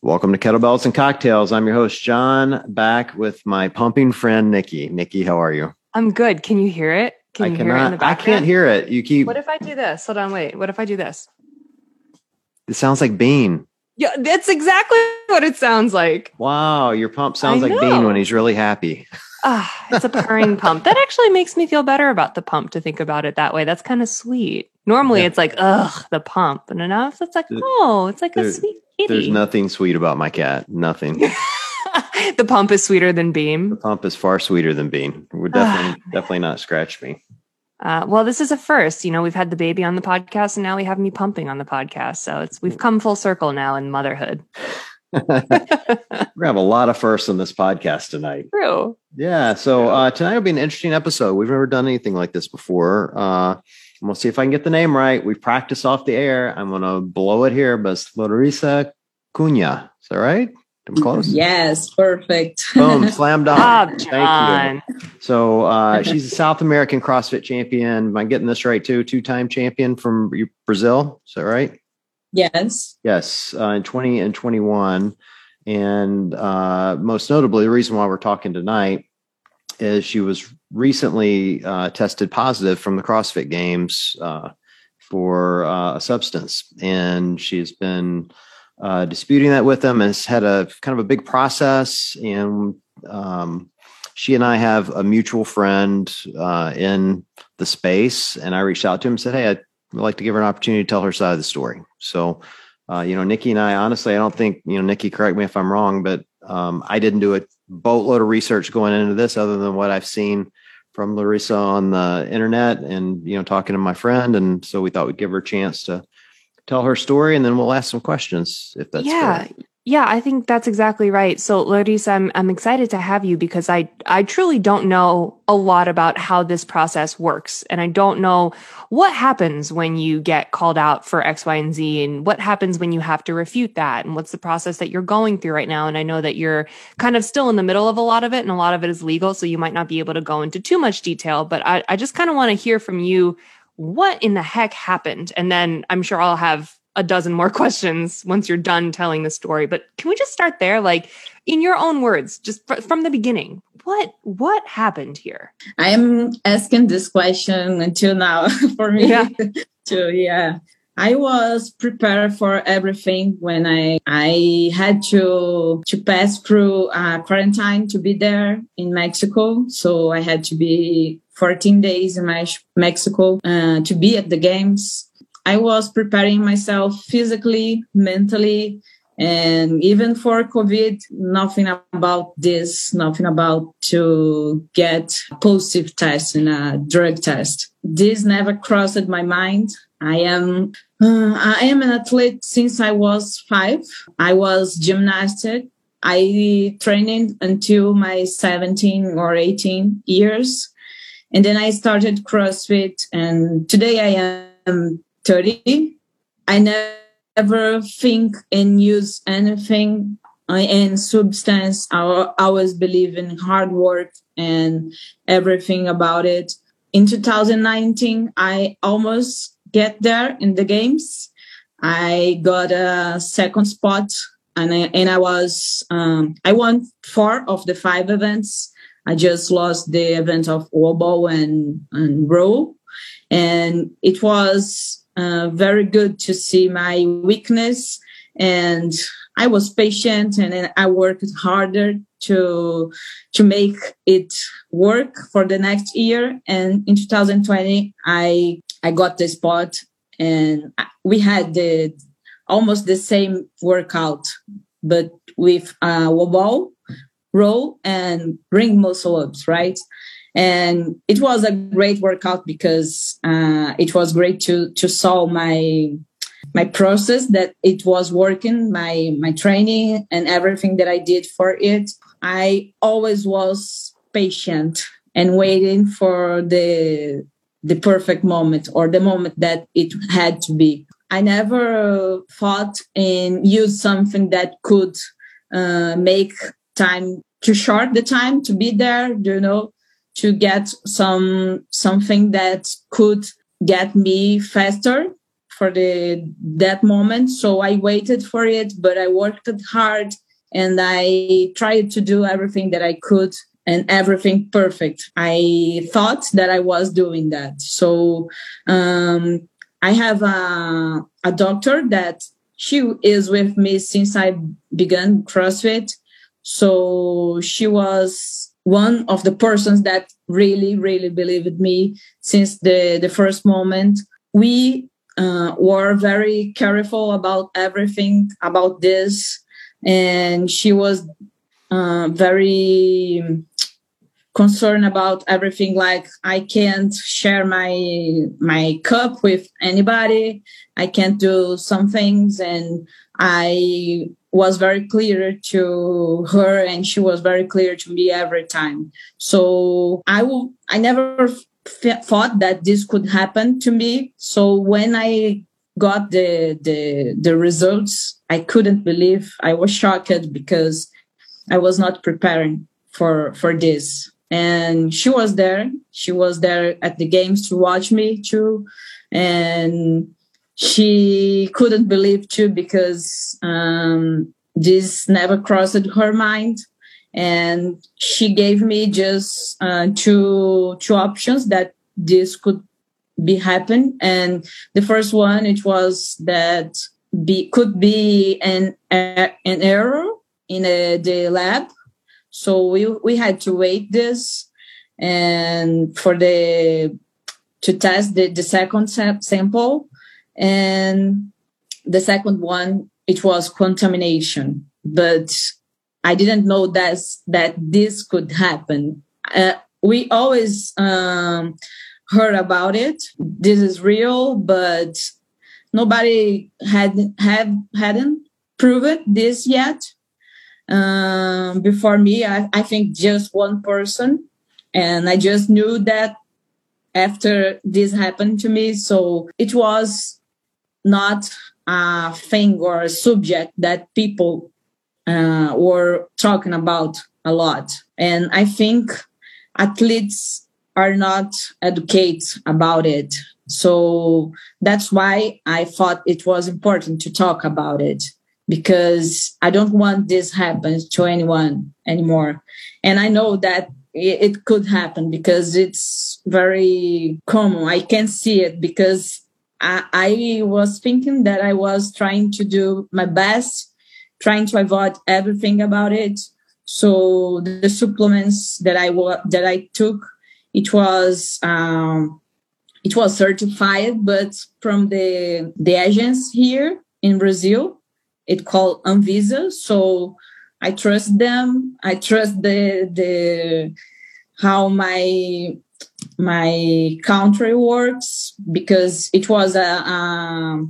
Welcome to Kettlebells and Cocktails. I'm your host, John, back with my pumping friend, Nikki. Nikki, how are you? I'm good. Can you hear it? Can I you cannot, hear it in the I can't hear it. You keep, What if I do this? Hold on, wait. What if I do this? it sounds like Bean. Yeah, that's exactly what it sounds like. Wow, your pump sounds like Bean when he's really happy. Ah, it's a purring pump. That actually makes me feel better about the pump to think about it that way. That's kind of sweet. Normally Yeah. it's like, ugh, the pump. And enough, it's like, oh, it's like there- a sweet kitty. There's nothing sweet about my cat. Nothing. the pump is sweeter than Bean. the pump is far sweeter than Bean. Would definitely, definitely not scratch me. Uh, well, this is a first. You know, we've had the baby on the podcast, and now we have me pumping on the podcast. So it's we've come full circle now in motherhood. We're gonna have a lot of firsts on this podcast tonight. True. Yeah. So uh, tonight will be an interesting episode. We've never done anything like this before. Uh, I'm gonna see if I can get the name right. We practiced off the air. I'm gonna blow it here, but it's Cunha. Is that right? I'm close. Yes, perfect. Boom, slam dunk. Bob Thank you. So uh, she's a South American CrossFit champion. Am I getting this right too? Two-time champion from Brazil. Is that right? yes. Yes, uh, in 20 and 21. And uh, most notably, the reason why we're talking tonight is she was recently uh, tested positive from the CrossFit Games uh, for uh, a substance. And she's been uh, disputing that with them has had a kind of a big process. And um, she and I have a mutual friend uh, in the space. And I reached out to him and said, Hey, I'd like to give her an opportunity to tell her side of the story. So, uh, you know, Nikki and I, honestly, I don't think, you know, Nikki, correct me if I'm wrong, but um, I didn't do a boatload of research going into this other than what I've seen from Larissa on the internet and, you know, talking to my friend. And so we thought we'd give her a chance to tell her story and then we'll ask some questions if that's yeah. fair. Yeah, I think that's exactly right. So, Larissa, I'm I'm excited to have you because I I truly don't know a lot about how this process works, and I don't know what happens when you get called out for X, Y, and Z, and what happens when you have to refute that, and what's the process that you're going through right now. And I know that you're kind of still in the middle of a lot of it, and a lot of it is legal, so you might not be able to go into too much detail. But I I just kind of want to hear from you what in the heck happened, and then I'm sure I'll have a dozen more questions once you're done telling the story. But can we just start there? Like in your own words, just fr- from the beginning, what, what happened here? I am asking this question until now for me Yeah. to yeah. I was prepared for everything when I I had to to pass through uh, quarantine to be there in Mexico. So I had to be 14 days in Mex- Mexico uh, to be at the games. I was preparing myself physically, mentally, and even for COVID, nothing about this, nothing about to get positive test in a drug test. This never crossed my mind. I am, uh, I am an athlete since I was five. I was gymnastic. I trained until my 17 or 18 years. And then I started CrossFit and today I am 30. I never think and use anything uh, in substance. I al- always believe in hard work and everything about it. In 2019, I almost get there in the games. I got a second spot and I, and I was, um, I won four of the five events. I just lost the event of wobble and, and row. And it was uh, very good to see my weakness. And I was patient and I worked harder to, to make it work for the next year. And in 2020, I, I got the spot and we had the, almost the same workout, but with uh, wobble, row and ring muscle ups, right? And it was a great workout because uh, it was great to to solve my my process that it was working, my my training and everything that I did for it. I always was patient and waiting for the the perfect moment or the moment that it had to be. I never thought in use something that could uh, make time to short the time to be there, you know, to get some something that could get me faster for the that moment. So I waited for it, but I worked hard and I tried to do everything that I could and everything perfect. I thought that I was doing that. So um, I have a, a doctor that she is with me since I began CrossFit. So she was one of the persons that really, really believed me since the, the first moment. We uh, were very careful about everything about this. And she was uh, very concerned about everything like i can't share my my cup with anybody i can't do some things and i was very clear to her and she was very clear to me every time. So i will i never f- thought that this could happen to me. So when i got the the the results i couldn't believe i was shocked because i was not preparing for for this. And she was there she was there at the games to watch me too. And she couldn't believe too because um, this never crossed her mind. And she gave me just uh, two two options that this could be happen. And the first one it was that be could be an an error in a, the lab. So we we had to wait this and for the to test the, the second sample and the second one it was contamination but i didn't know that that this could happen uh, we always um, heard about it this is real but nobody had had hadn't proven this yet um, before me. I, I think just one person. And I just knew that after this happened to me. So it was not a thing or a subject that people uh, were talking about a lot. And I think athletes are not educated about it. So that's why I thought it was important to talk about it because I don't want this happen to anyone anymore. And I know that it, could happen because it's very common. I can see it because I, was thinking that I was trying to do my best, trying to avoid everything about it. So the supplements that I that I took, it was um, it was certified, but from the the agents here in Brazil it called Anvisa. So I trust them. I trust the the how my my country works because it was a, a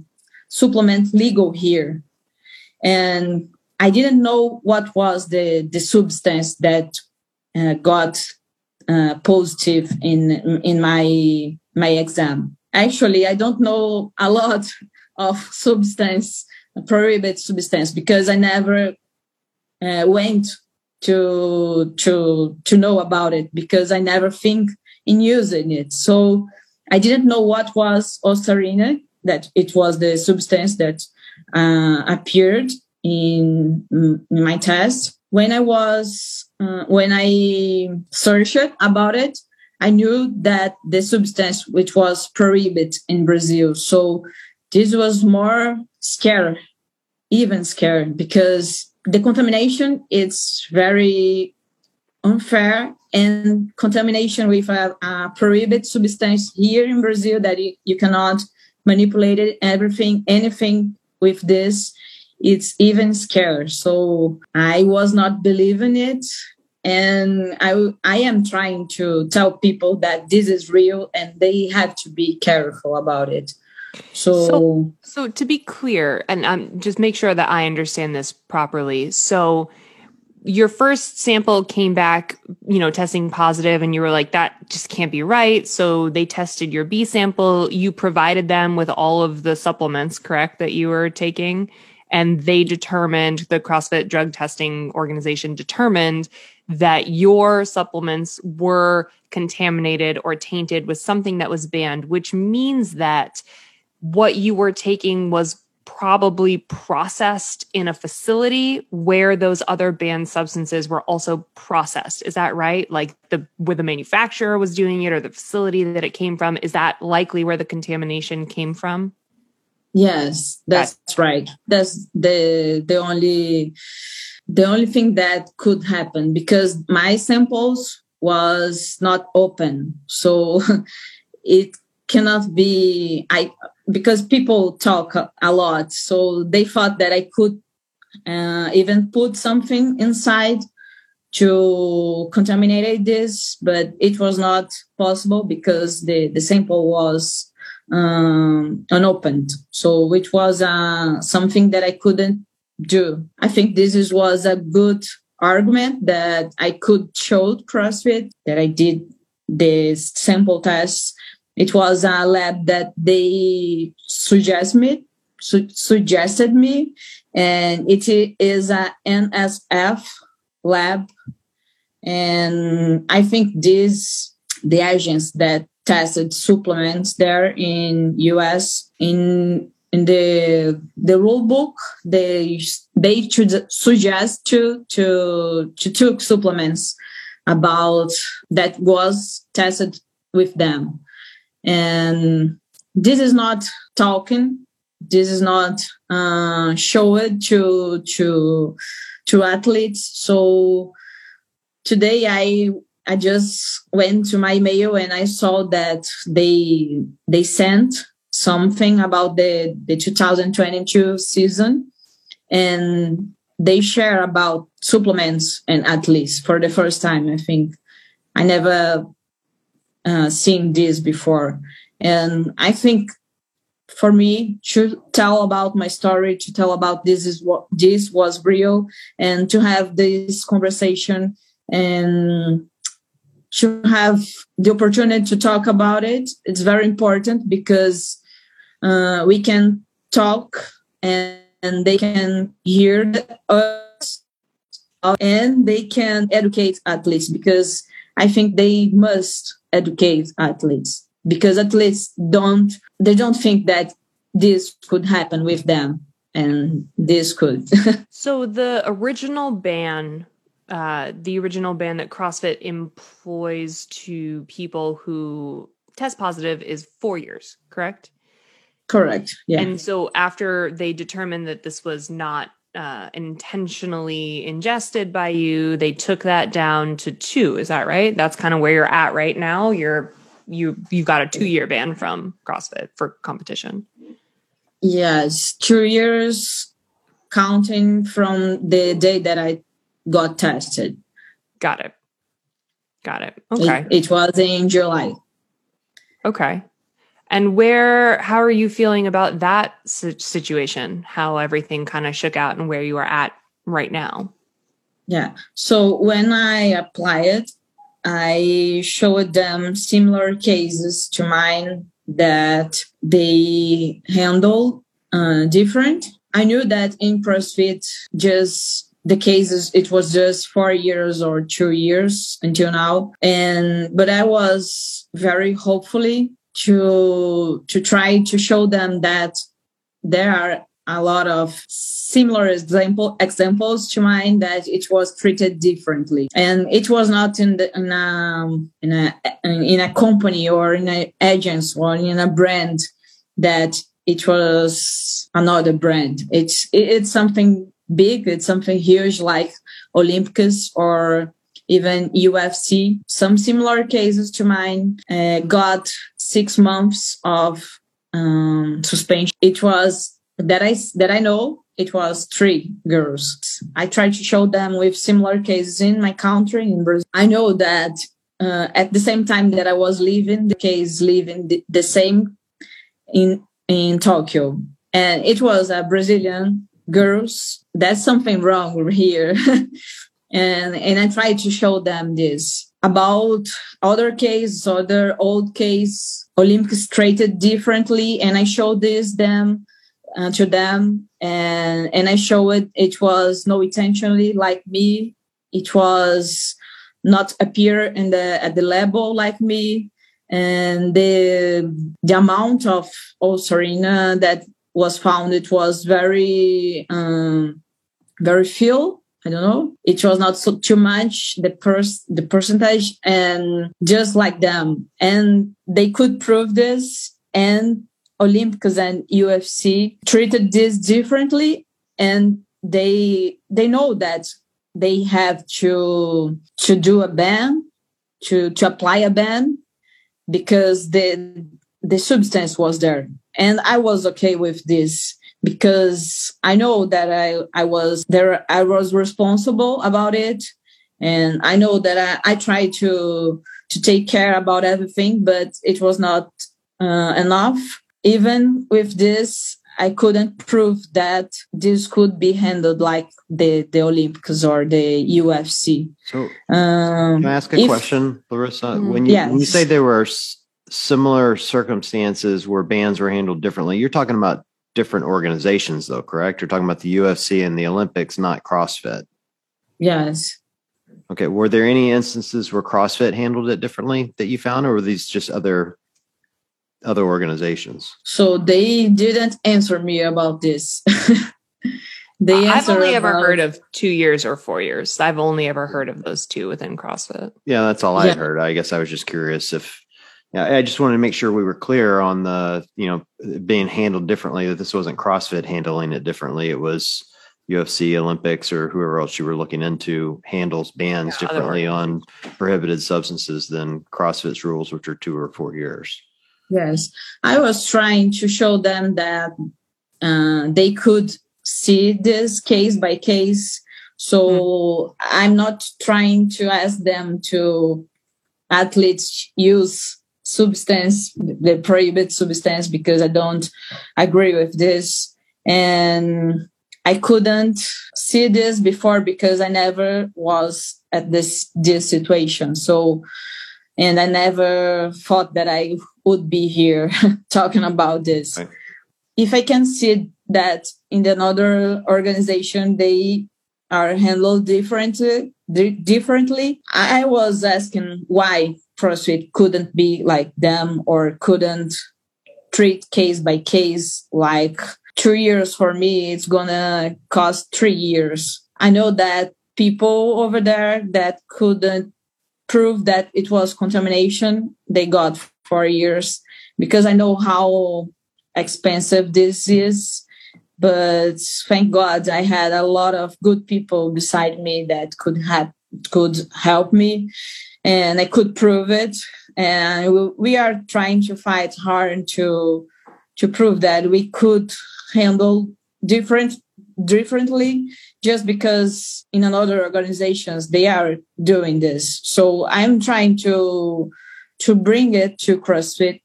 supplement legal here, and I didn't know what was the the substance that uh, got uh, positive in in my my exam. Actually, I don't know a lot of substance prohibited substance because I never uh, went to to to know about it because I never think in using it. So I didn't know what was ostarine, that it was the substance that uh, appeared in, in, my test. When I was uh, when I searched about it, I knew that the substance which was prohibited in Brazil. So this was more scary even scared because the contamination is very unfair and contamination with a, a prohibited substance here in Brazil that you, you cannot manipulate it, everything, anything with this. It's even scary. So I was not believing it. And I, I am trying to tell people that this is real and they have to be careful about it. So, so, so to be clear, and um, just make sure that I understand this properly. So, your first sample came back, you know, testing positive, and you were like, that just can't be right. So they tested your B sample. You provided them with all of the supplements, correct, that you were taking. And they determined, the CrossFit drug testing organization determined that your supplements were contaminated or tainted with something that was banned, which means that what you were taking was probably processed in a facility where those other banned substances were also processed. Is that right? Like the where the manufacturer was doing it or the facility that it came from, is that likely where the contamination came from? Yes, that's right. That's the the only the only thing that could happen because my samples was not open. So it cannot be I because people talk a lot. So they thought that I could uh, even put something inside to contaminate this, but it was not possible because the, the sample was um, unopened. So it was uh, something that I couldn't do. I think this is, was a good argument that I could show CrossFit that I did the sample tests it was a lab that they suggest me, su- suggested me, and it is a NSF lab. And I think these the agents that tested supplements there in US in in the the rule book they they should suggest to to to took supplements about that was tested with them and this is not talking. This is not uh, showed to to to athletes. So today i i just went to my mail and i saw that they they sent something about the the 2022 season. And they share about supplements and athletes for the first time i think. I never uh, seen this before. And I think for me to tell about my story, to tell about this is what this was real, and to have this conversation and to have the opportunity to talk about it, it's very important because uh, we can talk and, and they can hear us and they can educate at least because I think they must educate athletes because athletes don't they don't think that this could happen with them and this could so the original ban uh, the original ban that CrossFit employs to people who test positive is four years, correct? Correct. Yeah. And so after they determined that this was not uh, intentionally ingested by you. They took that down to two. Is that right? That's kind of where you're at right now. You're you you've got a two year ban from CrossFit for competition. Yes, two years counting from the day that I got tested. Got it. Got it. Okay. It, it was in July. Okay. And where, how are you feeling about that situation? How everything kind of shook out and where you are at right now? Yeah. So when I applied, I showed them similar cases to mine that they handle uh, different. I knew that in CrossFit, just the cases, it was just four years or two years until now. And, but I was very hopefully to to try to show them that there are a lot of similar example examples to mine that it was treated differently and it was not in the in a in a in a company or in an agency or in a brand that it was another brand it's it's something big it's something huge like olympus or even UFC. Some similar cases to mine uh, got six months of um, suspension. It was that I that I know it was three girls. I tried to show them with similar cases in my country in Brazil. I know that uh, at the same time that I was leaving, the case leaving the, the same in in Tokyo, and it was a Brazilian girls. That's something wrong here. and and I tried to show them this about other cases, other old case, Olympics treated differently, and I showed this them uh, to them, and and I show it. It was no intentionally like me. It was not appear in the at the level like me, and the the amount of Osarina that was found it was very um, very few. I don't know. It was not so too much the pers the percentage and just like them. And they could prove this and Olympics and UFC treated this differently and they they know that they have to to do a ban to to apply a ban because the the substance was there and i was okay with this because i know that i i was there i was responsible about it and i know that i i tried to to take care about everything but it was not uh, enough even with this I couldn't prove that this could be handled like the the Olympics or the UFC. So, um, can I ask a if, question, Larissa? Mm, when you yes. when you say there were s- similar circumstances where bans were handled differently, you're talking about different organizations, though, correct? You're talking about the UFC and the Olympics, not CrossFit. Yes. Okay. Were there any instances where CrossFit handled it differently that you found, or were these just other other organizations? So they didn't answer me about this. they I've only about, ever heard of two years or four years. I've only ever heard of those two within CrossFit. Yeah, that's all I heard. I guess I was just curious if. Yeah, I just wanted to make sure we were clear on the you know being handled differently. That this wasn't CrossFit handling it differently. It was UFC, Olympics, or whoever else you were looking into handles bans yeah, differently on prohibited substances than CrossFit's rules, which are two or four years. Yes, I was trying to show them that uh, they could see this case by case. So mm. I'm not trying to ask them to athletes use substance, the prohibited substance, because I don't agree with this. And I couldn't see this before because I never was at this this situation. So and I never thought that I would be here talking about this. Right. If I can see that in another organization they are handled differently, differently, I was asking why CrossFit couldn't be like them or couldn't treat case by case. Like two years for me it's gonna cost three years. I know that people over there that couldn't prove that it was contamination they got four years. Because I know how expensive this is. But thank God I had a lot of good people beside me that could have could help me and I could prove it. And we are trying to fight hard to to prove that we could handle different differently just because in another organizations they are doing this so i'm trying to to bring it to crossfit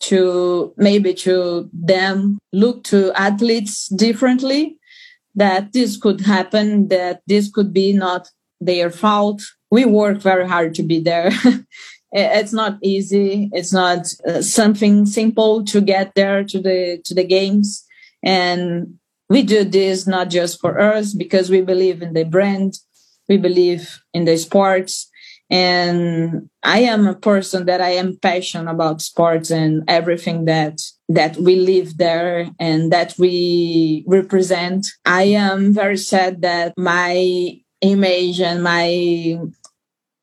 to maybe to them look to athletes differently that this could happen that this could be not their fault. We work very hard to be there. It's not easy. It's not uh, something simple to get there to the to the games. And we do this not just for us because we believe in the brand we believe in the sports and i am a person that i am passionate about sports and everything that that we live there and that we represent. I am very sad that my image and my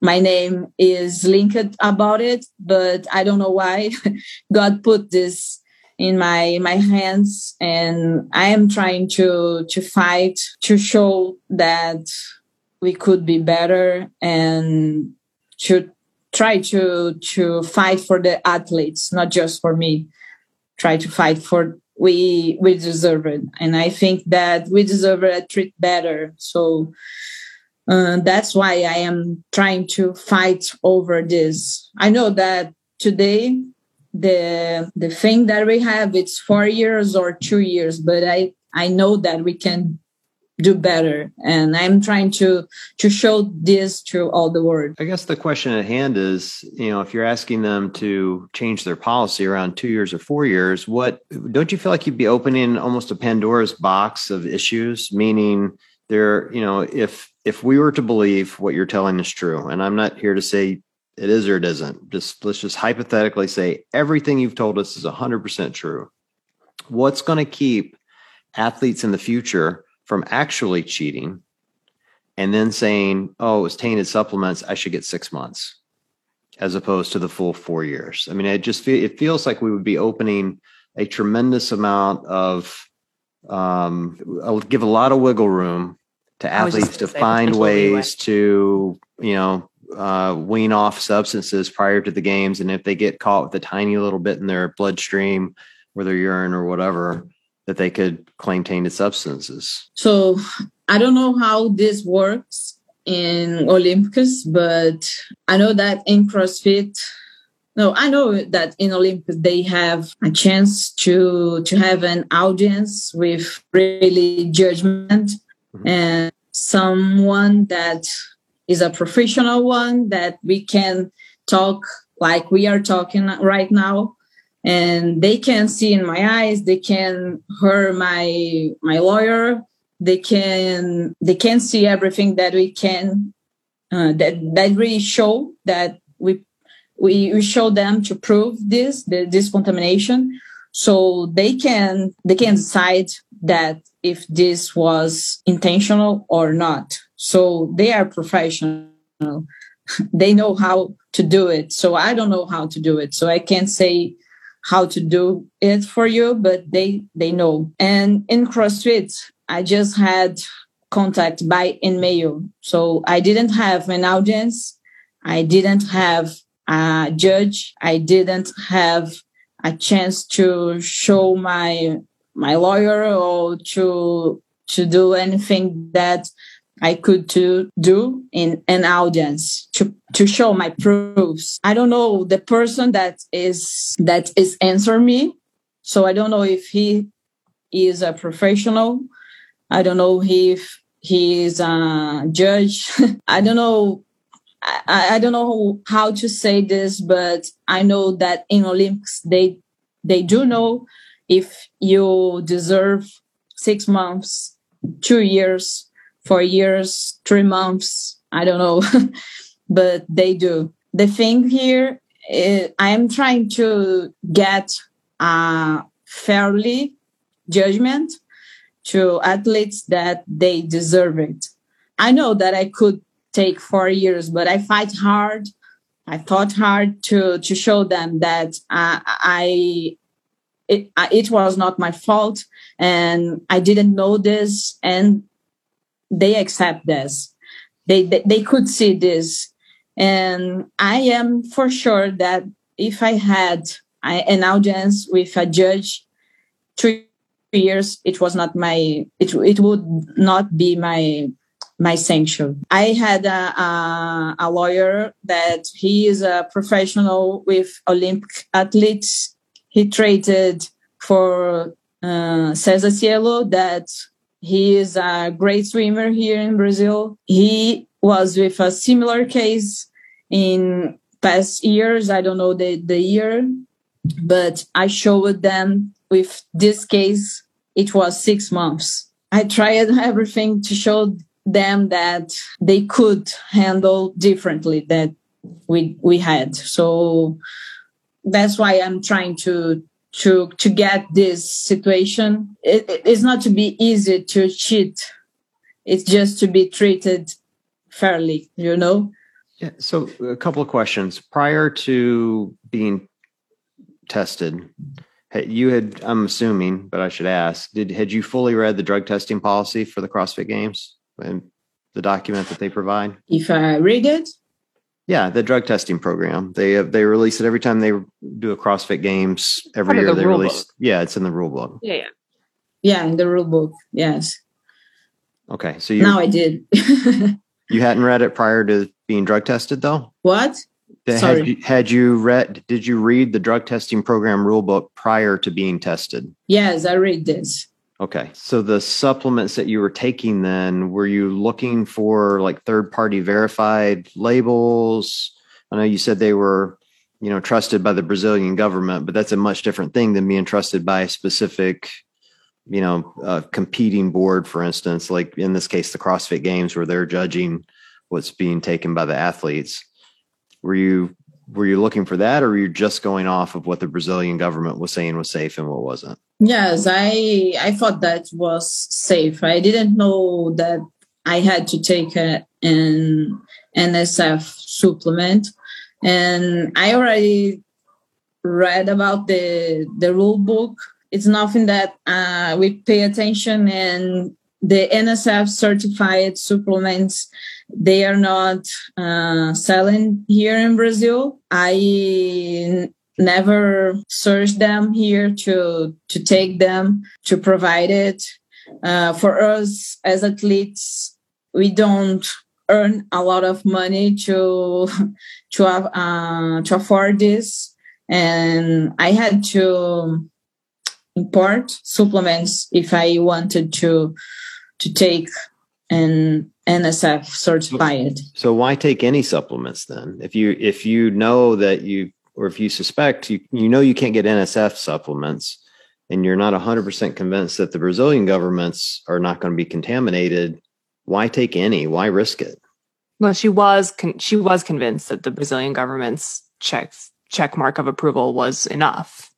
my name is linked about it but i don't know why. God put this in my my hands and i am trying to to fight to show that we could be better and to try to to fight for the athletes not just for me. Try to fight for we we deserve it. And i think that we deserve a treat better. So uh, that's why i am trying to fight over this. I know that today the the thing that we have it's four years or two years but i i know that we can do better and i'm trying to to show this to all the world i guess the question at hand is you know if you're asking them to change their policy around two years or four years what don't you feel like you'd be opening almost a pandora's box of issues meaning there you know if if we were to believe what you're telling is true and i'm not here to say it is or it isn't. Just let's just hypothetically say everything you've told us is 100% true. What's going to keep athletes in the future from actually cheating and then saying, oh, it was tainted supplements, I should get six months as opposed to the full four years? I mean, it just feel, it feels like we would be opening a tremendous amount of, um, I'll give a lot of wiggle room to athletes to find ways to, you know, uh, wean off substances prior to the games. And if they get caught with a tiny little bit in their bloodstream or their urine or whatever, that they could claim tainted substances. So I don't know how this works in Olympics, but I know that in CrossFit, no, I know that in Olympics they have a chance to to have an audience with really judgment mm-hmm. and someone that is a professional one that we can talk like we are talking right now and they can see in my eyes they can hear my my lawyer. They can they can see everything that we can uh, that that really show that we we, we show them to prove this the, this contamination so they can they can decide that if this was intentional or not. So they are professional. They know how to do it. So i don't know how to do it. So i can't say how to do it for you, but they they know. And in CrossFit, I just had contact by email, so I didn't have an audience. I didn't have a judge. I didn't have a chance to show my my lawyer or to to do anything that I could to do in an audience to, to show my proofs. I don't know the person that is, that is answer me. So I don't know if he is a professional. I don't know if he is a judge. I don't know. I, I don't know how to say this, but I know that in Olympics, they, they do know if you deserve six months, two years, four years, three months. I don't know, but they do. The thing here, is, I am trying to get a fairly judgment to athletes that they deserve it. I know that I could take four years, but I fight hard. I fought hard to to show them that uh, I it, it was not my fault and I didn't know this and they accept this. They, they, they could see this. And I am for sure that if I had an audience with a judge three years, it was not my, it, it would not be my, my sanction. I had a, a, a lawyer that he is a professional with Olympic athletes. He traded for uh, Cesar Cielo that he is a great swimmer here in Brazil. He was with a similar case in past years. I don't know the, the year, but I showed them with this case. It was six months. I tried everything to show them that they could handle differently that we we had. So that's why I'm trying to to to get this situation. It, it's not to be easy to cheat. It's just to be treated fairly you know? Yeah so a couple of questions. Prior to being tested you had i'm assuming but i should ask did had you fully read the drug testing policy for the crossfit games and the document that they provide? If i read it yeah, the drug testing program. They uh, they release it every time they do a CrossFit Games. Every year they release. Book. Yeah, it's in the rule book. Yeah, yeah, yeah, in the rule book. Yes. Okay, so you now I did. you hadn't read it prior to being drug tested, though. What? Sorry. Had you, had you read? Did you read the drug testing program rule book prior to being tested? Yes, I read this. Okay. So the supplements that you were taking then, were you looking for like third party verified labels? I know you said they were, you know, trusted by the Brazilian government, but that's a much different thing than being trusted by a specific, you know, uh, competing board, for instance, like in this case, the CrossFit Games, where they're judging what's being taken by the athletes. Were you were you looking for that, or were you just going off of what the Brazilian government was saying was safe and what wasn't? Yes, I I thought that was safe. I didn't know that I had to take an NSF supplement, and I already read about the the rule book. It's nothing that uh, we pay attention, and the NSF certified supplements they are not uh, selling here in Brazil. I never searched them here to to take them to provide it. Uh, for us as athletes, we don't earn a lot of money to to uh, to afford this, and I had to import supplements if I wanted to to take an NSF certified. So why take any supplements then? If you if you know that you or if you suspect you you know you can't get NSF supplements and you're not 100% convinced that the Brazilian governments are not going to be contaminated, why take any? Why risk it? Well, she was con- she was convinced that the Brazilian government's check check mark of approval was enough.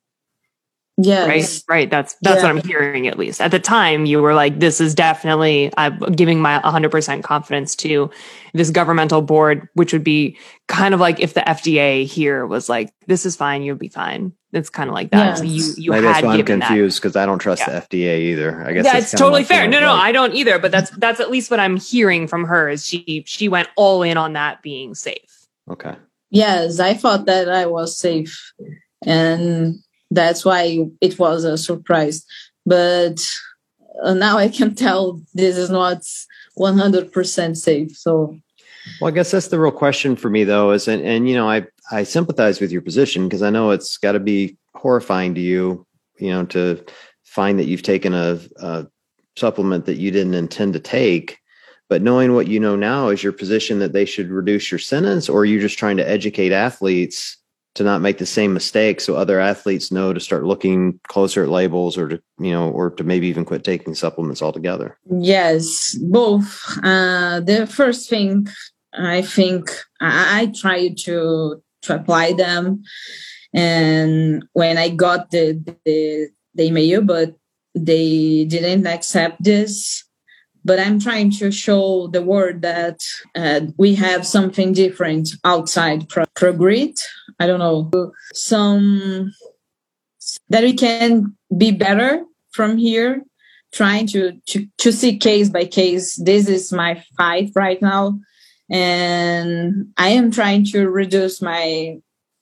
Yes. Right. Right. That's that's yeah. what I'm hearing at least. At the time you were like, this is definitely I'm giving my 100 percent confidence to this governmental board, which would be kind of like if the FDA here was like, this is fine, you'll be fine. It's kind of like that. Yes. So you you Maybe had I'm confused because I don't trust yeah. the FDA either. I guess that's totally fair. No, no, like, I don't either. But that's that's at least what I'm hearing from her is she she went all in on that being safe. Okay. Yes, I thought that I was safe. And that's why it was a surprise. But uh, now I can tell this is not 100% safe. So, well, I guess that's the real question for me, though, is and, and you know, I I sympathize with your position because I know it's got to be horrifying to you, you know, to find that you've taken a, a supplement that you didn't intend to take. But knowing what you know now, is your position that they should reduce your sentence, or are you just trying to educate athletes to not make the same mistake so other athletes know to start looking closer at labels or to you know or to maybe even quit taking supplements altogether. Yes both. Uh, the first thing i think i, I tried to to apply them. And when i got the the, the email but they didn't accept this but I'm trying to show the world that uh, we have something different outside Pro- ProGrit. I don't know, some that we can be better from here, trying to, to, to see case by case. This is my fight right now. And I am trying to reduce my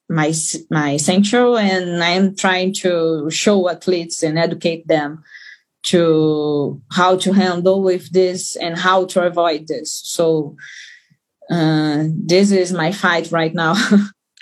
my my central, and I am trying to show athletes and educate them to how to handle with this and how to avoid this. So uh, this is my fight right now.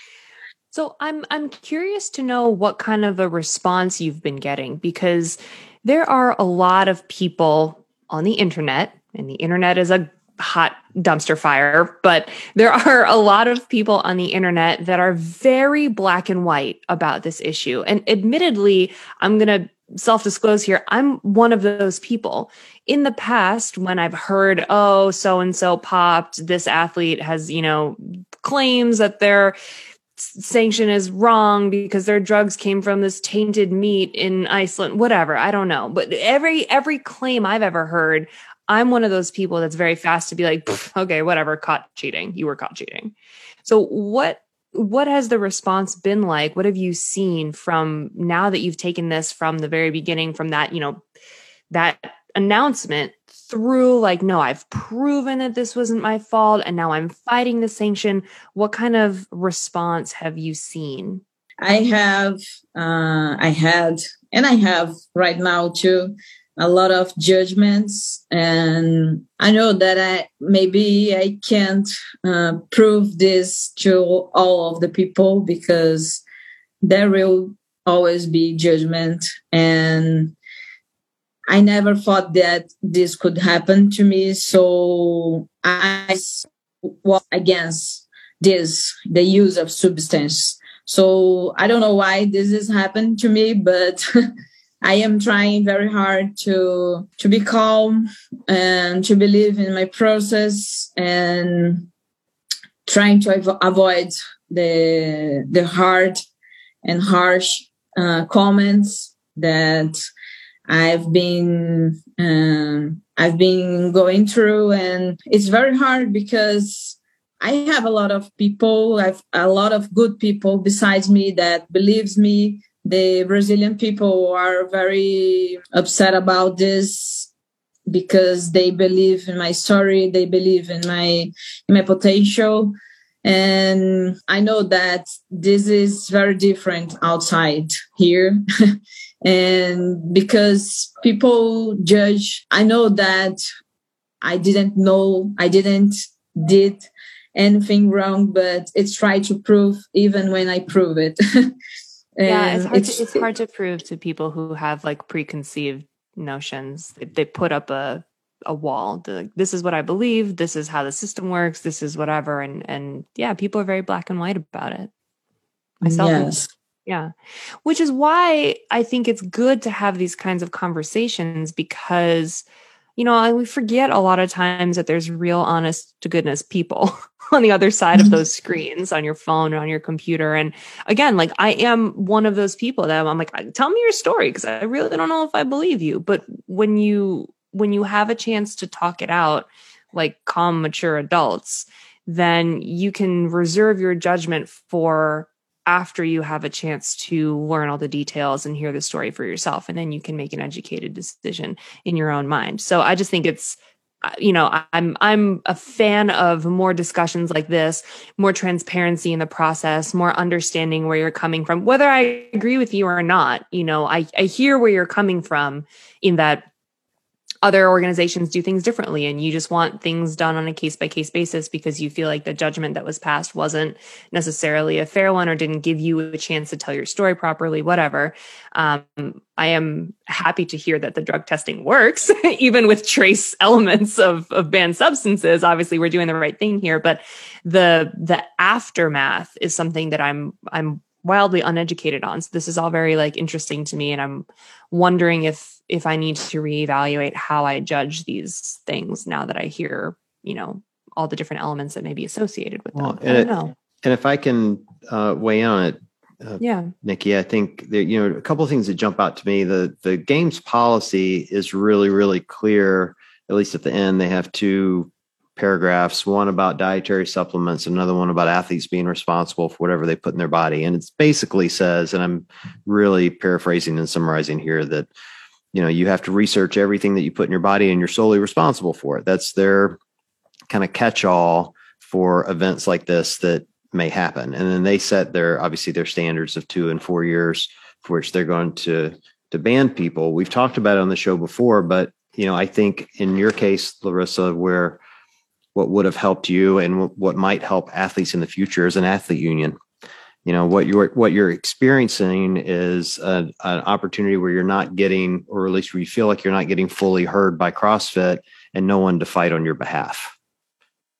so I'm I'm curious to know what kind of a response you've been getting because there are a lot of people on the internet, and the internet is a hot dumpster fire, but there are a lot of people on the internet that are very black and white about this issue. And admittedly, I'm going to self disclose here, I'm one of those people. In the past, when I've heard, oh, so and so popped, this athlete has, you know, claims that their sanction is wrong because their drugs came from this tainted meat in Iceland, whatever. I don't know. But every every claim I've ever heard, I'm one of those people that's very fast to be like, okay, whatever, caught cheating. You were caught cheating. So what what has the response been like? What have you seen from now that you've taken this from the very beginning, from that, you know, that announcement through like, no, I've proven that this wasn't my fault and now I'm fighting the sanction. What kind of response have you seen? I have, uh, I had, and I have right now too, a lot of judgments. And i know that i maybe i can't uh, prove this to all of the people because there will always be judgment. And i never thought that this could happen to me. So i was against this the use of substance. So i don't know why this has happened to me but I am trying very hard to to be calm and to believe in my process and trying to av- avoid the the hard and harsh uh, comments that I've been um, I've been going through, and it's very hard because I have a lot of people, I've a lot of good people besides me that believes me. The Brazilian people are very upset about this because they believe in my story, they believe in my in my potential, and I know that this is very different outside here. and because people judge i know that i didn't know i didn't did anything wrong but it's try to prove even when i prove it yeah it's hard, it's, to, it's hard to prove to people who have like preconceived notions. They, they put up a a wall. To, this is what i believe. This is how the system works. This is whatever. And and yeah people are very black and white about it. Myself yes. Yeah. Which is why I think it's good to have these kinds of conversations because, you know, we forget a lot of times that there's real honest to goodness people on the other side of mm-hmm. those screens on your phone or on your computer. And again, like I am one of those people that I'm like, tell me your story because I really don't know if I believe you. But when you, when you have a chance to talk it out like calm, mature adults, then you can reserve your judgment for after you have a chance to learn all the details and hear the story for yourself and then you can make an educated decision in your own mind so i just think it's you know i'm i'm a fan of more discussions like this more transparency in the process more understanding where you're coming from. Whether i agree with you or not you know i i hear where you're coming from in that other organizations do things differently and you just want things done on a case by case basis because you feel like the judgment that was passed wasn't necessarily a fair one or didn't give you a chance to tell your story properly whatever. Um, i am happy to hear that the drug testing works even with trace elements of, of banned substances. Obviously we're doing the right thing here but the the aftermath is something that i'm i'm wildly uneducated on. So this is all very like interesting to me and i'm wondering if if I need to reevaluate how I judge these things now that I hear, you know, all the different elements that may be associated with them. Well, and, it, and if I can uh, weigh in on it, uh, yeah, Nikki, I think that you know a couple of things that jump out to me. The the game's policy is really really clear. At least at the end, they have two paragraphs one about dietary supplements another one about athletes being responsible for whatever they put in their body and it basically says and i'm really paraphrasing and summarizing here that you know you have to research everything that you put in your body and you're solely responsible for it. That's their kind of catch all for events like this that may happen. And then they set their obviously their standards of two and four years for which they're going to to ban people. We've talked about it on the show before but you know i think in your case larissa where what would have helped you and what might help athletes in the future is an athlete union you know what you're what you're experiencing is a, an opportunity where you're not getting or at least where you feel like you're not getting fully heard by crossfit and no one to fight on your behalf.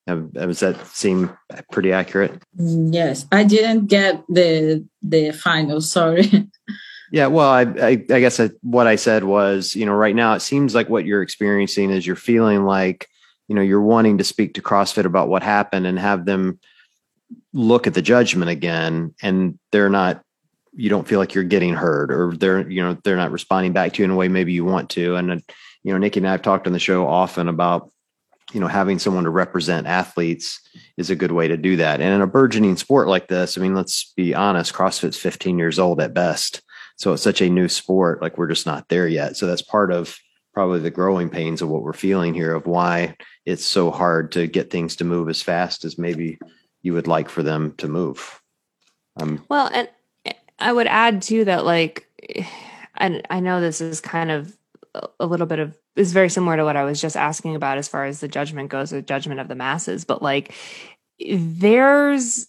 Does that seem pretty accurate? Yes i didn't get the the final sorry. Yeah well i i, I guess I, what i said was you know right now it seems like what you're experiencing is you're feeling like you know you're wanting to speak to crossfit about what happened and have them look at the judgment again and they're not you don't feel like you're getting heard or they're you know they're not responding back to you in a way maybe you want to. And uh, you know nikki and i've talked on the show often about you know having someone to represent athletes is a good way to do that. And in a burgeoning sport like this i mean let's be honest crossfit's 15 years old at best. So it's such a new sport like we're just not there yet. So that's part of probably the growing pains of what we're feeling here of why it's so hard to get things to move as fast as maybe you would like for them to move. Um, well, and I would add too that like, and I know this is kind of a little bit of is very similar to what I was just asking about as far as the judgment goes, the judgment of the masses, but like there's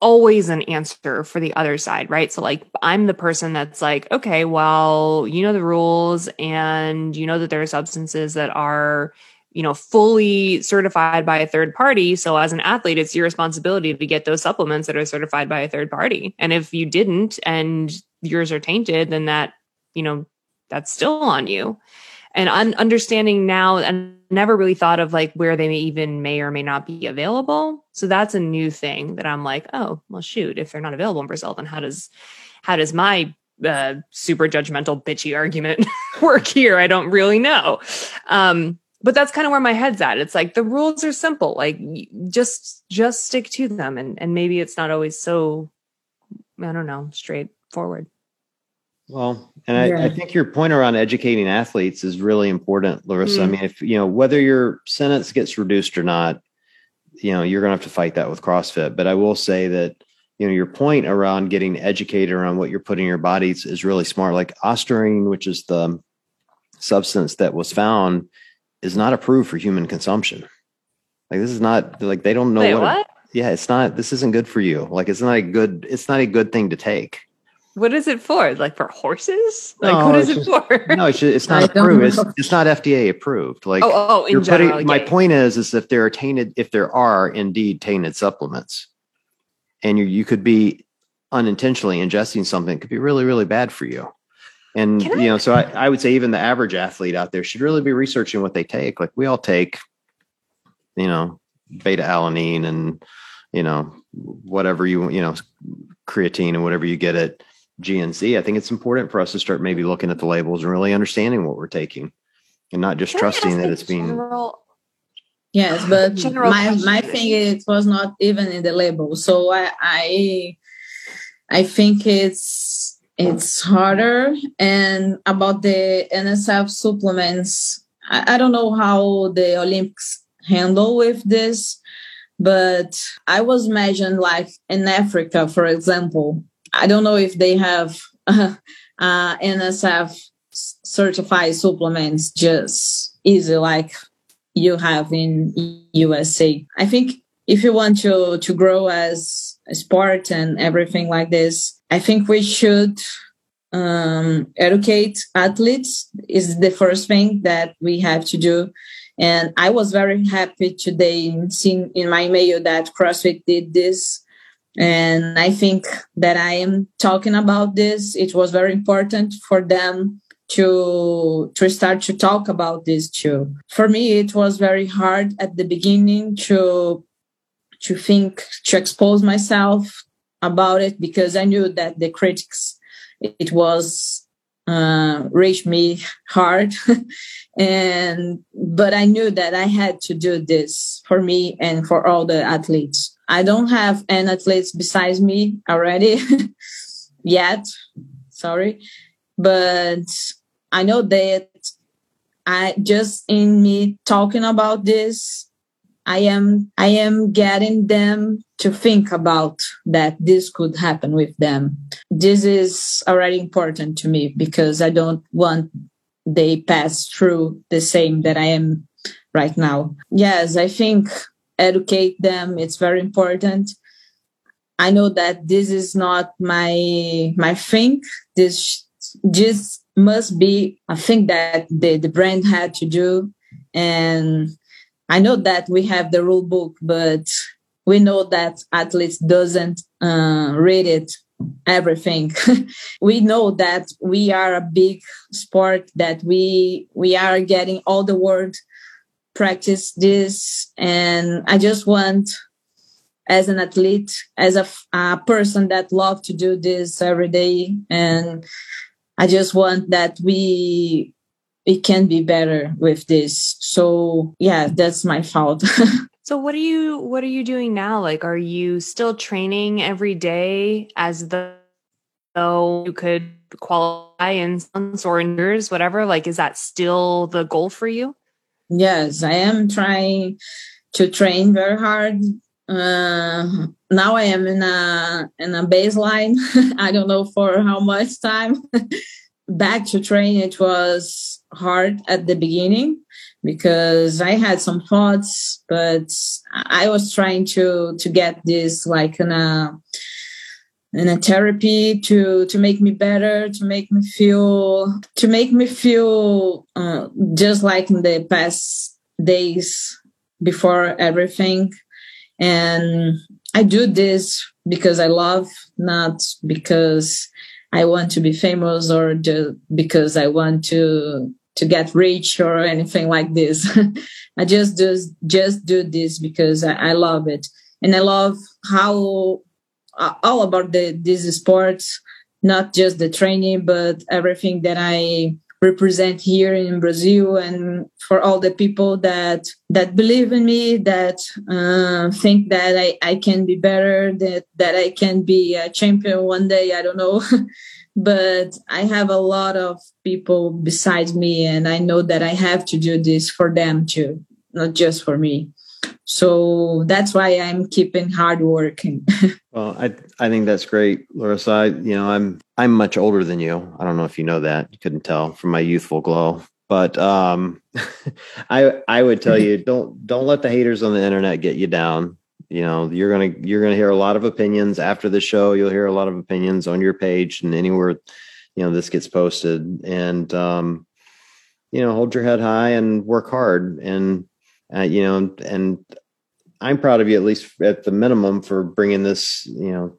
always an answer for the other side, right? So like I'm the person that's like, okay, well, you know the rules and you know that there are substances that are you know, fully certified by a third party. So as an athlete, it's your responsibility to get those supplements that are certified by a third party. And if you didn't and yours are tainted, then that, you know, that's still on you. and un- understanding now and never really thought of like where they may even may or may not be available. So that's a new thing that I'm like, oh, well, shoot, if they're not available in Brazil, then how does how does my uh, super judgmental bitchy argument work here? I don't really know. Um, but that's kind of where my head's at. It's like the rules are simple. Like just just stick to them, and and maybe it's not always so I don't know straightforward. Well, and I, yeah. I, think your point around educating athletes is really important, Larissa. Mm. I mean, if you know whether your sentence gets reduced or not, you know you're going to have to fight that with CrossFit. But I will say that you know your point around getting educated around what you're putting in your bodies is really smart. Like ostarine, which is the substance that was found, is not approved for human consumption. Like this is not like they don't know Wait, what. what? It, yeah, it's not. This isn't good for you. Like it's not a good. It's not a good thing to take. What is it for? Like for horses? Like no, what is it just, for? no, it's, just, it's not approved. It's, it's, not FDA approved. Like oh, oh, in general, putting, my point is, is if there are tainted, if there are indeed tainted supplements, and you you could be unintentionally ingesting something, could be really really bad for you. And Can you I? know, so I, I would say even the average athlete out there should really be researching what they take. Like we all take, you know, beta alanine and you know whatever you you know creatine and whatever you get at GNC, I think it's important for us to start maybe looking at the labels and really understanding what we're taking and not just Can trusting that it's being. General, yes, but general my, my thing it was not even in the label. So I, I, I think it's, it's harder. And about the NSF supplements, I, I don't know how the Olympics handle with this, but I was imagined like in Africa, for example, I don't know if they have uh, uh, NSF certified supplements just easy like you have in USA. I think if you want to to grow as a sport and everything like this, I think we should um, educate athletes is the first thing that we have to do. And I was very happy today seeing in my mail that CrossFit did this and I think that I am talking about this. It was very important for them to to start to talk about this too. For me, it was very hard at the beginning to to think to expose myself about it because I knew that the critics it was uh, reached me hard and but I knew that I had to do this for me and for all the athletes I don't have an athletes besides me already yet. Sorry. But I know that I just in me talking about this, I am I am getting them to think about that this could happen with them. This is already important to me because I don't want they pass through the same that I am right now. Yes, I think educate them it's very important i know that this is not my my thing this just must be a thing that the, the brand had to do and i know that we have the rule book but we know that athletes doesn't uh, read it everything. We know that we are a big sport that we we are getting all the world practice this and i just want as an athlete as a, a person that love to do this every day and i just want that we it can be better with this. So yeah that's my fault so what are you what are you doing now like are you still training every day as though you could qualify in months or years whatever like is that still the goal for you Yes, I am trying to train very hard. Uh, now I am in a in a baseline. I don't know for how much time. Back to train, it was hard at the beginning because I had some thoughts, but I was trying to to get this like in a in a therapy to to make me better to make me feel to make me feel uh, just like in the past days before everything. And i do this because i love not because i want to be famous or because i want to to get rich or anything like this. I just do just do this because I, I love it, and I love how uh, all about the these sports, not just the training, but everything that I represent here in Brazil and for all the people that that believe in me that uh, think that I, I can be better that that I can be a champion one day I don't know but I have a lot of people besides me and I know that I have to do this for them too not just for me so that's why I'm keeping hard working. well, I I think that's great, Larissa. I, you know, I'm I'm much older than you. I don't know if you know that. You couldn't tell from my youthful glow. But um I I would tell you don't don't let the haters on the internet get you down. You know, you're gonna you're gonna hear a lot of opinions after the show. You'll hear a lot of opinions on your page and anywhere you know this gets posted. And um, you know, hold your head high and work hard and uh, you know, and I'm proud of you at least at the minimum for bringing this, you know,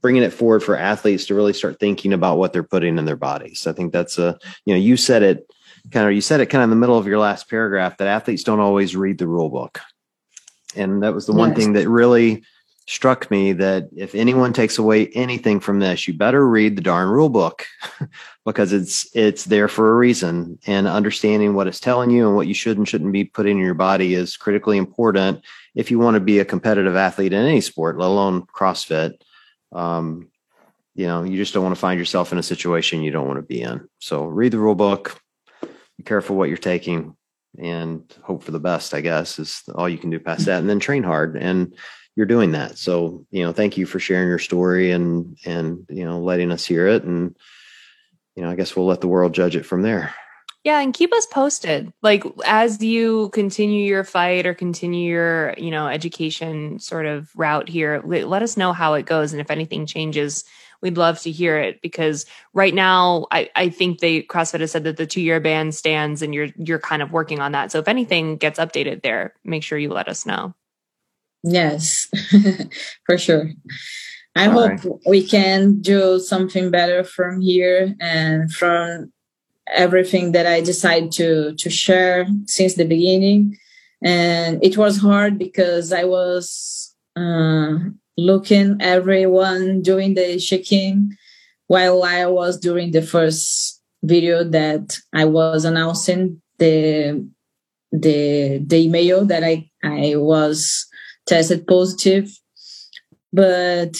bringing it forward for athletes to really start thinking about what they're putting in their bodies. I think that's a, you know, you said it kind of, you said it kind of in the middle of your last paragraph that athletes don't always read the rule book. And that was the one thing that really struck me that if anyone takes away anything from this, you better read the darn rule book because it's it's there for a reason. And understanding what it's telling you and what you should and shouldn't be putting in your body is critically important if you want to be a competitive athlete in any sport, let alone CrossFit. Um, you know, you just don't want to find yourself in a situation you don't want to be in. So read the rule book, be careful what you're taking, and hope for the best, I guess, is all you can do past that. And then train hard. And you're doing that. So, you know, thank you for sharing your story and and you know, letting us hear it. And, you know, I guess we'll let the world judge it from there. Yeah, and keep us posted. Like as you continue your fight or continue your, you know, education sort of route here, let us know how it goes and if anything changes, we'd love to hear it because right now I, I think they CrossFit has said that the two year ban stands and you're you're kind of working on that. So if anything gets updated there, make sure you let us know. Yes, for sure. I All hope right. we can do something better from here and from everything that I decided to to share since the beginning. And it was hard because I was uh, looking everyone doing the shaking while I was doing the first video that I was announcing the the the email that I I was tested positive, but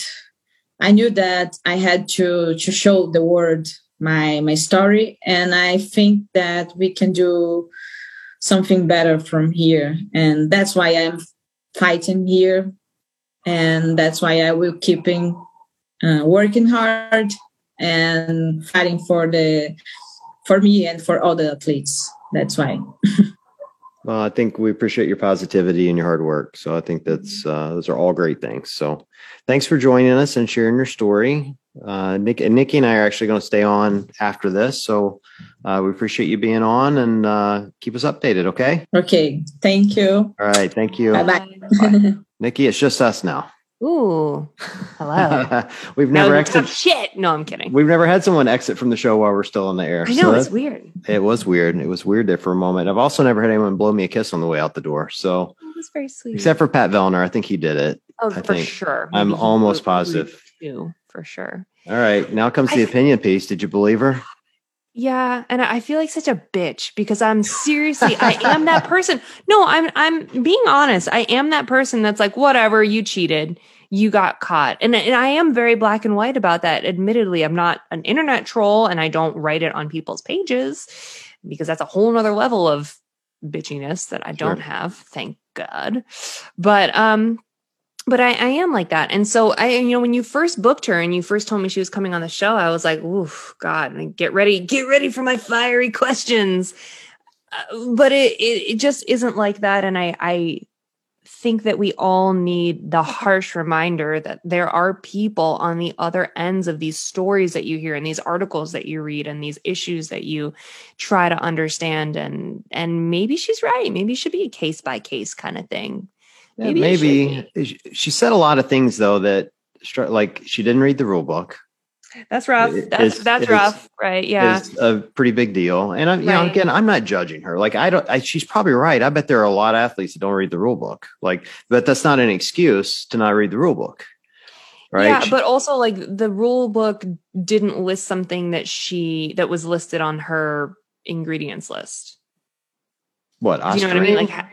I knew that I had to to show the world my my story and i think that we can do something better from here. And that's why i'm fighting here and that's why i will keeping uh, working hard and fighting for the for me and for all the athletes that's why well i think we appreciate your positivity and your hard work so i think that's uh, those are all great things so thanks for joining us and sharing your story uh, Nick and Nikki and I are actually going to stay on after this. So uh, we appreciate you being on and uh, keep us updated. Okay. Okay. Thank you. All right. Thank you. Bye-bye. Nikki, it's just us now. Ooh, hello. We've never exited. Shit. No, I'm kidding. We've never had someone exit from the show while we're still on the air. I know so it's weird. It was weird. It was weird there for a moment. I've also never had anyone blow me a kiss on the way out the door. So oh, it was very sweet. Except for Pat Vellner, I think he did it. Oh, I for think. sure. Maybe I'm almost positive. Too for sure. All right, now comes the I, opinion piece. Did you believe her? Yeah, and I feel like such a bitch because I'm seriously, I am that person. No, I'm I'm being honest. I am that person that's like, whatever, you cheated, you got caught, and and I am very black and white about that. Admittedly, I'm not an internet troll, and I don't write it on people's pages because that's a whole nother level of bitchiness that I don't have. Thank God. But um, but I, I, am like that. And so I, you know, when you first booked her and you first told me she was coming on the show, I was like, oof, God, get ready, get ready for my fiery questions. Uh, but it, it, it just isn't like that. And I, I think that we all need the harsh reminder that there are people on the other ends of these stories that you hear and these articles that you read and these issues that you try to understand. And, and maybe she's right. Maybe it should be a case by case kind of thing Maybe, maybe she said a lot of things though that like she didn't read the rule book. That's rough. It- That's it's- that's rough, right? Yeah. is a pretty big deal. And I'm, you know, again, I'm not judging her. Like I don't, I, she's probably right. I bet there are a lot of athletes that don't read the rule book. Like, but that's not an excuse to not read the rule book. Right. Yeah, but also like the rule book didn't list something that she that was listed on her ingredients list. what? Do you know what I mean? Like,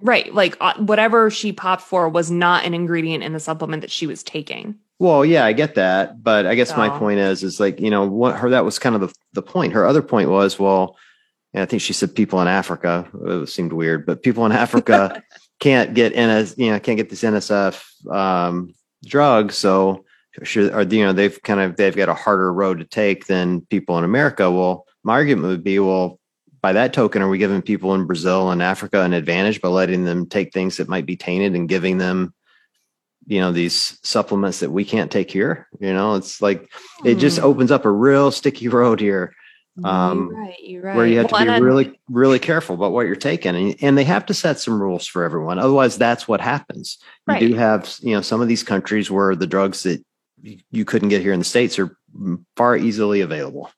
right? Like uh, whatever she popped for was not an ingredient in the supplement that she was taking. Well, yeah, I get that, but I guess my point is, is like you know what her that was kind of the the point. Her other point was, well, and I think she said people in Africa. It seemed weird, but people in Africa can't get NS, you know, can't get this NSF um, drug, so sure, or you know, they've kind of they've got a harder road to take than people in America. Well, my argument would be, well, by that token, are we giving people in Brazil and Africa an advantage by letting them take things that might be tainted and giving them you know these supplements that we can't take here you know it's like it just Hmm. opens up a real sticky road here um, you're right. You're right. where you have Well, to be really really careful about what you're taking and, and they have to set some rules for everyone otherwise that's what happens you do have you know some of these countries where the drugs that you couldn't get here in the states are far easily available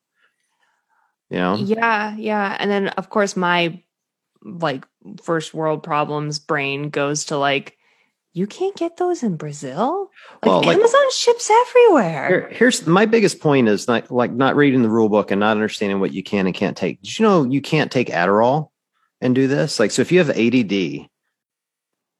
you know Yeah, yeah. And then of course my like first world problems brain goes to like you can't get those in Brazil? Like Well, like- Amazon ships everywhere. Here, here's my biggest point is not like not reading the rule book and not understanding what you can and can't take. Did you know you can't take Adderall and do this? Like, so if you have ADD,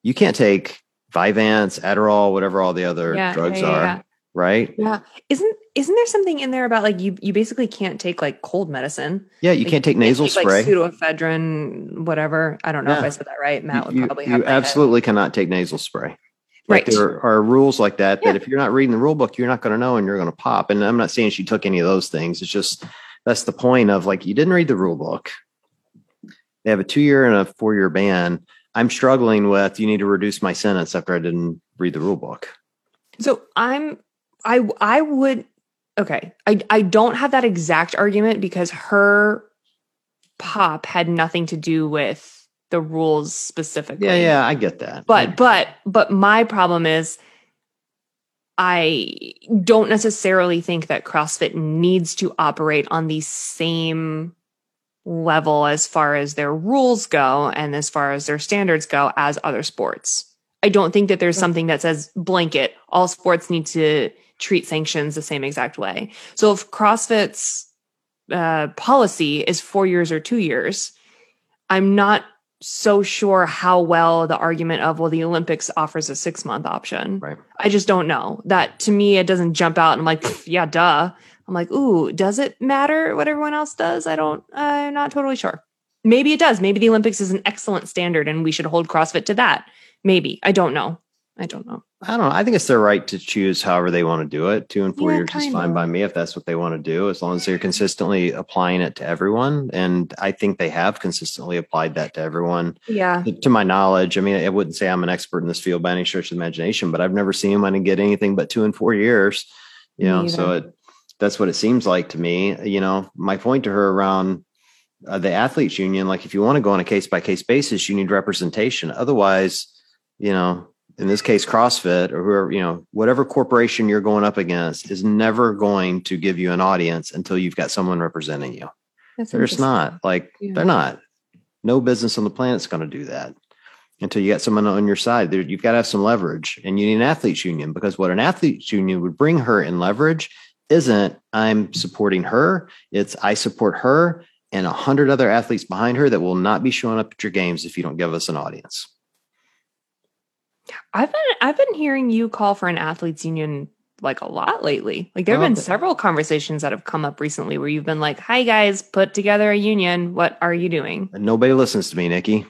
you can't take Vyvanse, Adderall, whatever all the other Yeah, drugs yeah, yeah, are, yeah. right? Yeah. Isn't isn't there something in there about like you you basically can't take like cold medicine? Yeah, you Like, can't take nasal take, spray. Like pseudoephedrine, whatever. I don't know if I said that right. Matt would you probably you have my head. absolutely cannot take nasal spray. Like Right. there are rules like that that Yeah. if you're not reading the rule book, you're not going to know and you're going to pop. And I'm not saying she took any of those things. It's just that's the point of like you didn't read the rule book. They have a two year and a four year ban. I'm struggling with you need to reduce my sentence after I didn't read the rule book. So I'm I I would okay. I I don't have that exact argument because her pop had nothing to do with the rules specifically. Yeah, yeah, I get that. But but but my problem is I don't necessarily think that CrossFit needs to operate on the same level as far as their rules go and as far as their standards go as other sports. I don't think that there's something that says blanket all sports need to treat sanctions the same exact way. So if CrossFit's uh, policy is four years or two years, I'm not so sure how well the argument of well the olympics offers a six month option. Right. i just don't know. That to me it doesn't jump out. And i'm like yeah duh. I'm like ooh does it matter what everyone else does? I don't i'm not totally sure. Maybe it does. Maybe the olympics is an excellent standard and we should hold crossfit to that. Maybe. I don't know i don't know I don't know. I think it's their right to choose however they want to do it. Two and four Yeah, years is fine of. by me if that's what they want to do, as long as they're consistently applying it to everyone. And I think they have consistently applied that to everyone. yeah To my knowledge, I mean, I wouldn't say I'm an expert in this field by any stretch of imagination, but I've never seen anyone get anything but two and four years. You know, so it that's what it seems like to me. You know, my point to her around uh, the athletes union, like if you want to go on a case by case basis, you need representation. Otherwise, you know, in this case, CrossFit or whoever, you know, whatever corporation you're going up against is never going to give you an audience until you've got someone representing you. That's They're just not like Yeah. they're not. No business on the planet's going to do that until you got someone on your side. There, you've got to have some leverage, and you need an athletes union because what an athletes union would bring her in leverage isn't I'm supporting her. It's I support her and a hundred other athletes behind her that will not be showing up at your games if you don't give us an audience. I've been I've been hearing you call for an athletes union like a lot lately. Like there have Oh, been okay. several conversations that have come up recently where you've been like, "Hi guys, put together a union. What are you doing?" And nobody listens to me, Nikki.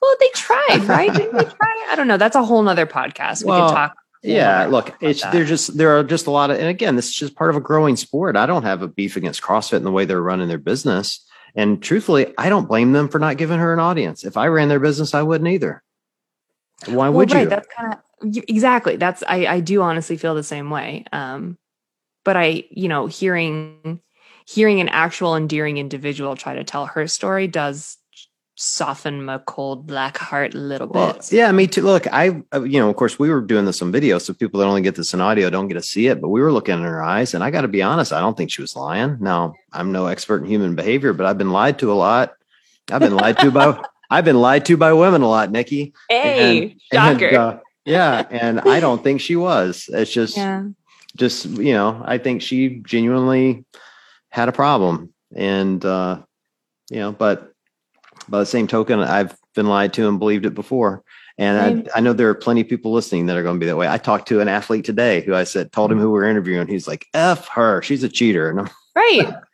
Well, they tried, right? Didn't they try? I don't know. That's a whole nother podcast. We Well, could talk. Yeah, look, it's that. there's just there are just a lot of, and again, this is just part of a growing sport. I don't have a beef against CrossFit and the way they're running their business. And truthfully, I don't blame them for not giving her an audience. If I ran their business, I wouldn't either. Why well, would right. you? That's kind of exactly. That's I I do honestly feel the same way. Um, but I you know hearing hearing an actual endearing individual try to tell her story does soften my cold black heart a little Well, bit. yeah, me too. Look, I, uh, you know, of course, we were doing this on video, so people that only get this in audio don't get to see it. But we were looking in her eyes, and I got to be honest, I don't think she was lying. Now, I'm no expert in human behavior, but I've been lied to a lot. I've been lied to by, I've been lied to by women a lot, Nikki. Hey, And, shocker. uh, yeah, and I don't think she was. It's just, yeah. just you know, I think she genuinely had a problem, and uh, you know, but by the same token, I've been lied to and believed it before. And I, I know there are plenty of people listening that are going to be that way. I talked to an athlete today who I said, told him who we we're interviewing. He's like, F her. She's a cheater. And I'm, Right.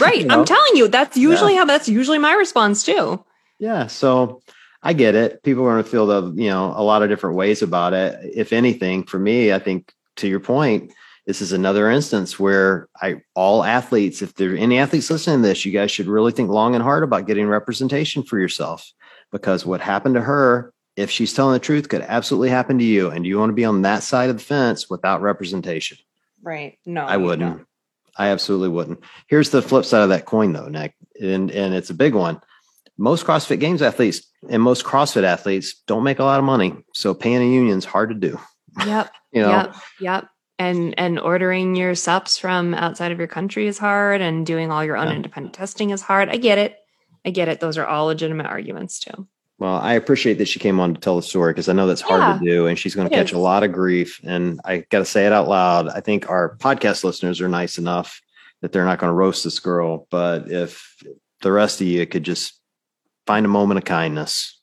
Right. You know? I'm telling you, that's usually how that's usually my response too. Yeah. So I get it. People are going to feel the, you know, a lot of different ways about it. If anything, for me, I think to your point, this is another instance where I all athletes, if there are any athletes listening to this, you guys should really think long and hard about getting representation for yourself because what happened to her, if she's telling the truth, could absolutely happen to you. And you want to be on that side of the fence without representation. Right. No. I wouldn't. I absolutely wouldn't. Here's the flip side of that coin, though, Nick, and and it's a big one. Most CrossFit Games athletes and most CrossFit athletes don't make a lot of money, so paying a union's hard to do. Yep. You know, Yep. Yep. And and ordering your subs from outside of your country is hard and doing all your own Yeah. independent testing is hard. I get it. I get it. Those are all legitimate arguments too. well, I appreciate that she came on to tell the story because I know that's hard Yeah, to do, and she's going to catch a lot of grief. And I got to say it out loud. I think our podcast listeners are nice enough that they're not going to roast this girl, but if the rest of you could just find a moment of kindness,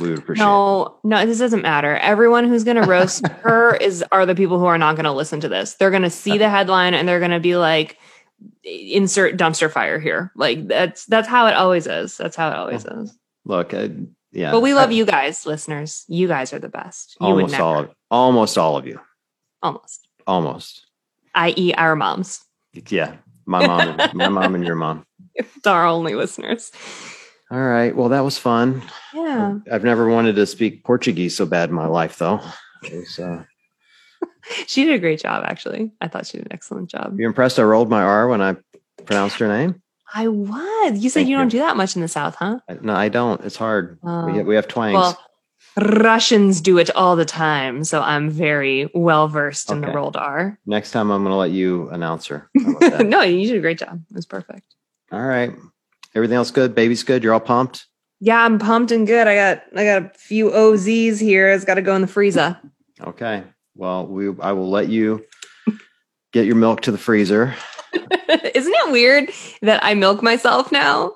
we would appreciate. it. No, no, this doesn't matter. Everyone who's going to roast her is are the people who are not going to listen to this. They're going to see the headline and they're going to be like, "Insert dumpster fire here." Like that's that's how it always is. That's how it always is. Look, I, yeah, But we love I- you guys, listeners. You guys are the best. You almost all of almost all of you almost, almost i.e., our moms. yeah my mom and, my mom and your mom It's our only listeners. All right well that was fun Yeah. i've never wanted to speak portuguese so bad in my life though was, uh, She did a great job, actually. I thought she did an excellent job. You're impressed i rolled my r when i pronounced her name I was. You said Thank you don't you. do that much in the South, huh? No i don't it's hard Oh. we, have, we have twangs Well, Russians do it all the time, so I'm very well versed in the rolled R. next time i'm going to let you announce her How about that? no, you did a great job. It was perfect. all right everything else good baby's good you're all pumped Yeah, I'm pumped and good. I got I got a few OZs here. It's got to go in the freezer. okay well we i will let you get your milk to the freezer Isn't it weird that I milk myself now?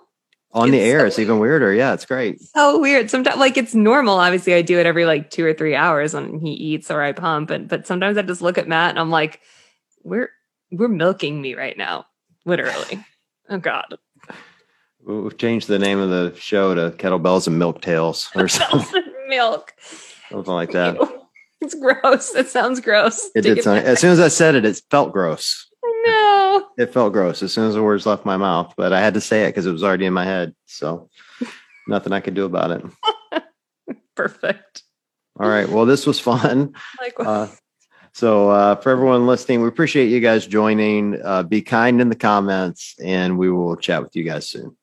on the air so it's even weirder yeah it's great So weird. Sometimes like it's normal. Obviously, I do it every like two or three hours when he eats or I pump. And but sometimes I just look at Matt and I'm like, we're we're milking me right now, literally. Oh God, We've changed the name of the show to Kettlebells and Milk Tails or something, milk. something like that. Ew. It's gross. It sounds gross. It did sound, as soon as I said it, it felt gross. No. It felt gross as soon as the words left my mouth, but I had to say it because it was already in my head. So nothing I could do about it. Perfect. All right. Well, this was fun. Like Uh, so uh, for everyone listening, we appreciate you guys joining. Uh, be kind in the comments, and we will chat with you guys soon.